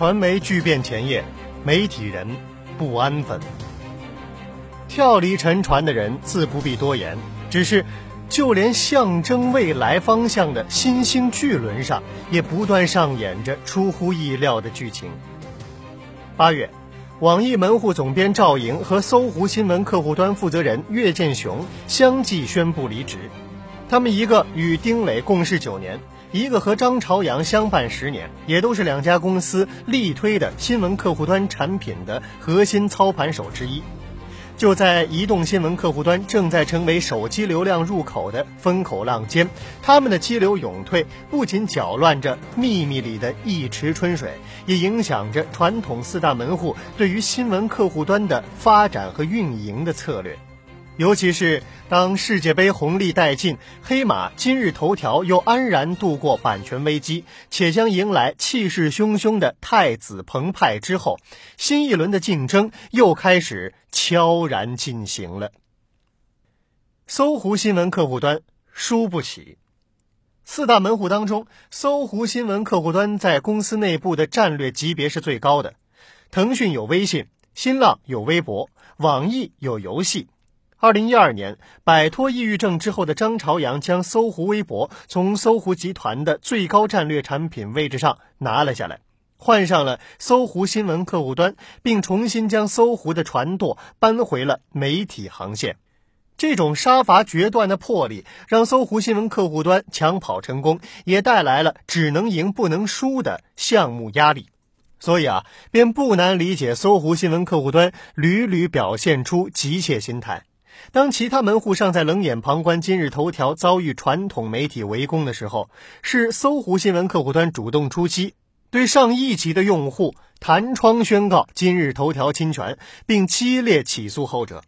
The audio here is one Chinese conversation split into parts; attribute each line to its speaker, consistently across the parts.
Speaker 1: 传媒巨变前夜，媒体人不安分。跳离沉船的人自不必多言，只是就连象征未来方向的新兴巨轮上，也不断上演着出乎意料的剧情。八月，网易门户总编赵莹和搜狐新闻客户端负责人岳建雄相继宣布离职。他们一个与丁磊共事九年。一个和张朝阳相伴十年，也都是两家公司力推的新闻客户端产品的核心操盘手之一。就在移动新闻客户端正在成为手机流量入口的风口浪尖，他们的激流勇退不仅搅乱着秘密里的一池春水，也影响着传统四大门户对于新闻客户端的发展和运营的策略。尤其是当世界杯红利殆尽，黑马今日头条又安然度过版权危机，且将迎来气势汹汹的太子澎湃之后，新一轮的竞争又开始悄然进行了。搜狐新闻客户端输不起，四大门户当中，搜狐新闻客户端在公司内部的战略级别是最高的，腾讯有微信，新浪有微博，网易有游戏。二零一二年，摆脱抑郁症之后的张朝阳将搜狐微博从搜狐集团的最高战略产品位置上拿了下来，换上了搜狐新闻客户端，并重新将搜狐的船舵搬回了媒体航线。这种杀伐决断的魄力，让搜狐新闻客户端抢跑成功，也带来了只能赢不能输的项目压力。所以啊，便不难理解搜狐新闻客户端屡屡表现出急切心态。当其他门户尚在冷眼旁观今日头条遭遇传统媒体围攻的时候，是搜狐新闻客户端主动出击，对上亿级的用户弹窗宣告今日头条侵权，并激烈起诉后者。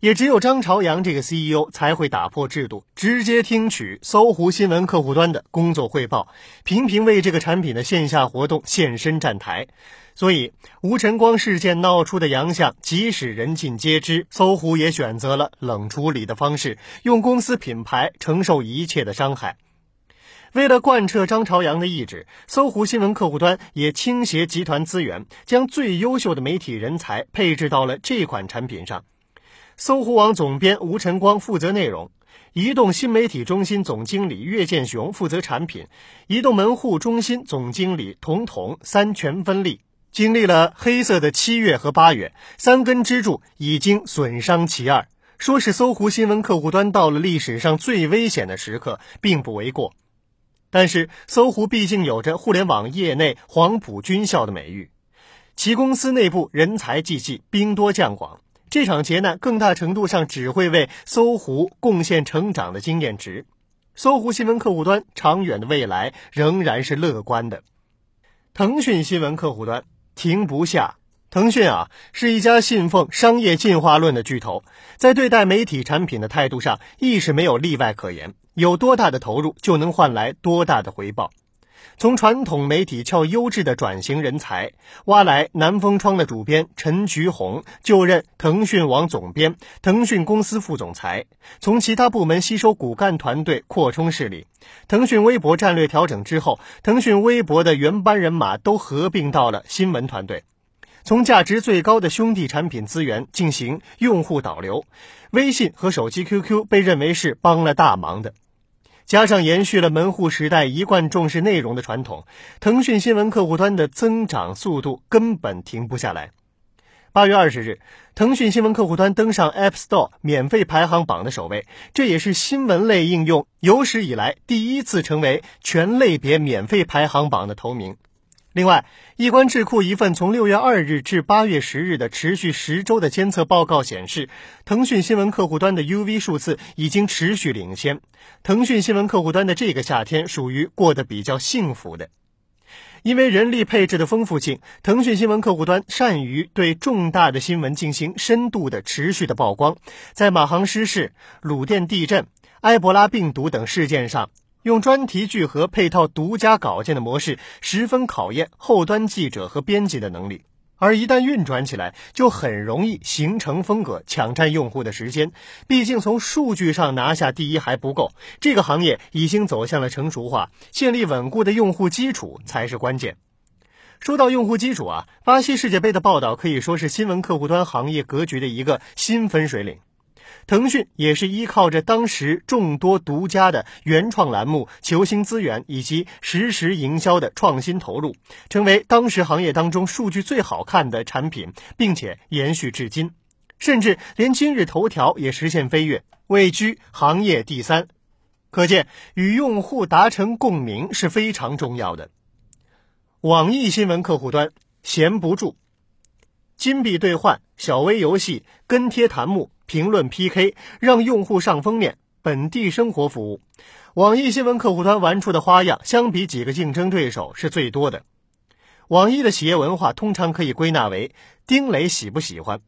Speaker 1: 也只有张朝阳这个 CEO 才会打破制度，直接听取搜狐新闻客户端的工作汇报，频频为这个产品的线下活动现身站台。所以，吴晨光事件闹出的洋相，即使人尽皆知，搜狐也选择了冷处理的方式，用公司品牌承受一切的伤害。为了贯彻张朝阳的意志，搜狐新闻客户端也倾斜集团资源，将最优秀的媒体人才配置到了这款产品上。搜狐网总编吴晨光负责内容，移动新媒体中心总经理岳建雄负责产品，移动门户中心总经理童童三权分立。经历了黑色的七月和八月，三根支柱已经损伤其二。说是搜狐新闻客户端到了历史上最危险的时刻，并不为过。但是，搜狐毕竟有着互联网业内黄埔军校的美誉，其公司内部人才济济，兵多将广。这场劫难更大程度上只会为搜狐贡献成长的经验值。搜狐新闻客户端长远的未来仍然是乐观的。腾讯新闻客户端。停不下，腾讯啊是一家信奉商业进化论的巨头，在对待媒体产品的态度上亦是没有例外可言。有多大的投入，就能换来多大的回报。从传统媒体撬优质的转型人才，挖来南风窗的主编陈菊红就任腾讯网总编、腾讯公司副总裁；从其他部门吸收骨干团队，扩充势力。腾讯微博战略调整之后，腾讯微博的原班人马都合并到了新闻团队，从价值最高的兄弟产品资源进行用户导流。微信和手机 QQ 被认为是帮了大忙的。加上延续了门户时代一贯重视内容的传统，腾讯新闻客户端的增长速度根本停不下来。八月二十日，腾讯新闻客户端登上 App Store 免费排行榜的首位，这也是新闻类应用有史以来第一次成为全类别免费排行榜的头名。另外，易观智库一份从六月二日至八月十日的持续十周的监测报告显示，腾讯新闻客户端的 UV 数字已经持续领先。腾讯新闻客户端的这个夏天属于过得比较幸福的，因为人力配置的丰富性，腾讯新闻客户端善于对重大的新闻进行深度的持续的曝光，在马航失事、鲁甸地震、埃博拉病毒等事件上。用专题聚合配套独家稿件的模式，十分考验后端记者和编辑的能力。而一旦运转起来，就很容易形成风格，抢占用户的时间。毕竟从数据上拿下第一还不够，这个行业已经走向了成熟化，建立稳固的用户基础才是关键。说到用户基础啊，巴西世界杯的报道可以说是新闻客户端行业格局的一个新分水岭。腾讯也是依靠着当时众多独家的原创栏目、球星资源以及实时营销的创新投入，成为当时行业当中数据最好看的产品，并且延续至今，甚至连今日头条也实现飞跃，位居行业第三。可见，与用户达成共鸣是非常重要的。网易新闻客户端闲不住，金币兑换、小微游戏、跟贴弹幕。评论 PK 让用户上封面，本地生活服务，网易新闻客户端玩出的花样，相比几个竞争对手是最多的。网易的企业文化通常可以归纳为：丁磊喜不喜欢？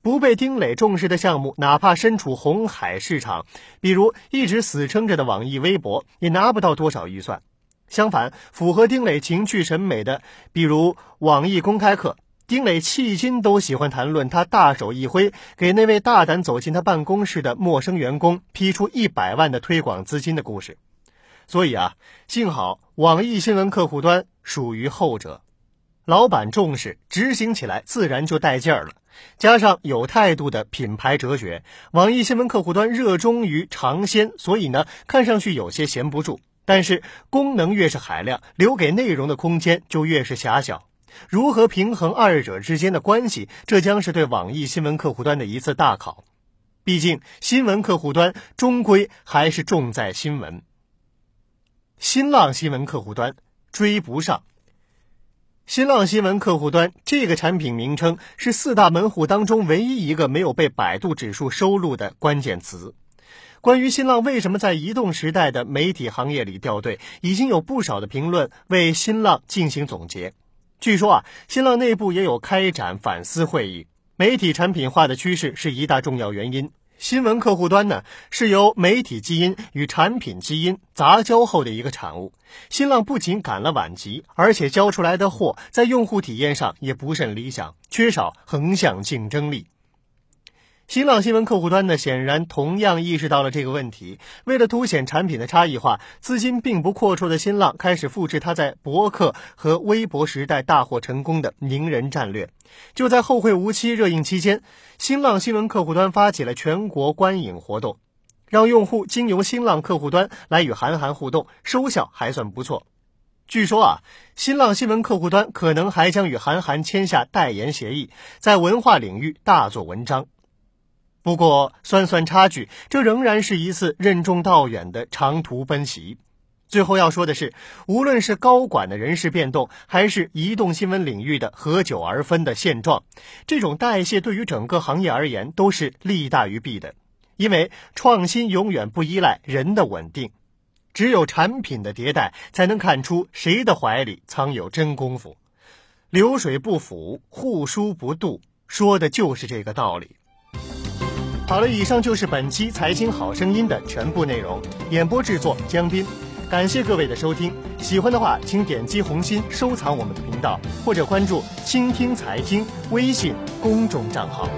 Speaker 1: 不被丁磊重视的项目，哪怕身处红海市场，比如一直死撑着的网易微博，也拿不到多少预算。相反，符合丁磊情趣审美的，比如网易公开课。丁磊迄今都喜欢谈论他大手一挥，给那位大胆走进他办公室的陌生员工批出一百万的推广资金的故事。所以啊，幸好网易新闻客户端属于后者，老板重视，执行起来自然就带劲儿了。加上有态度的品牌哲学，网易新闻客户端热衷于尝鲜，所以呢，看上去有些闲不住。但是功能越是海量，留给内容的空间就越是狭小。如何平衡二者之间的关系？这将是对网易新闻客户端的一次大考。毕竟，新闻客户端终归还是重在新闻。新浪新闻客户端追不上。新浪新闻客户端这个产品名称是四大门户当中唯一一个没有被百度指数收录的关键词。关于新浪为什么在移动时代的媒体行业里掉队，已经有不少的评论为新浪进行总结。据说啊，新浪内部也有开展反思会议。媒体产品化的趋势是一大重要原因。新闻客户端呢，是由媒体基因与产品基因杂交后的一个产物。新浪不仅赶了晚集，而且交出来的货在用户体验上也不甚理想，缺少横向竞争力。新浪新闻客户端呢，显然同样意识到了这个问题。为了凸显产品的差异化，资金并不阔绰的新浪开始复制它在博客和微博时代大获成功的名人战略。就在后会无期热映期间，新浪新闻客户端发起了全国观影活动，让用户经由新浪客户端来与韩寒互动，收效还算不错。据说啊，新浪新闻客户端可能还将与韩寒签下代言协议，在文化领域大做文章。不过，算算差距，这仍然是一次任重道远的长途奔袭。最后要说的是，无论是高管的人事变动，还是移动新闻领域的合久而分的现状，这种代谢对于整个行业而言都是利大于弊的。因为创新永远不依赖人的稳定，只有产品的迭代，才能看出谁的怀里藏有真功夫。流水不腐，户枢不蠹，说的就是这个道理。好了，以上就是本期《财经好声音》的全部内容。演播制作江斌，感谢各位的收听。喜欢的话，请点击红心收藏我们的频道，或者关注“倾听财经”微信公众账号。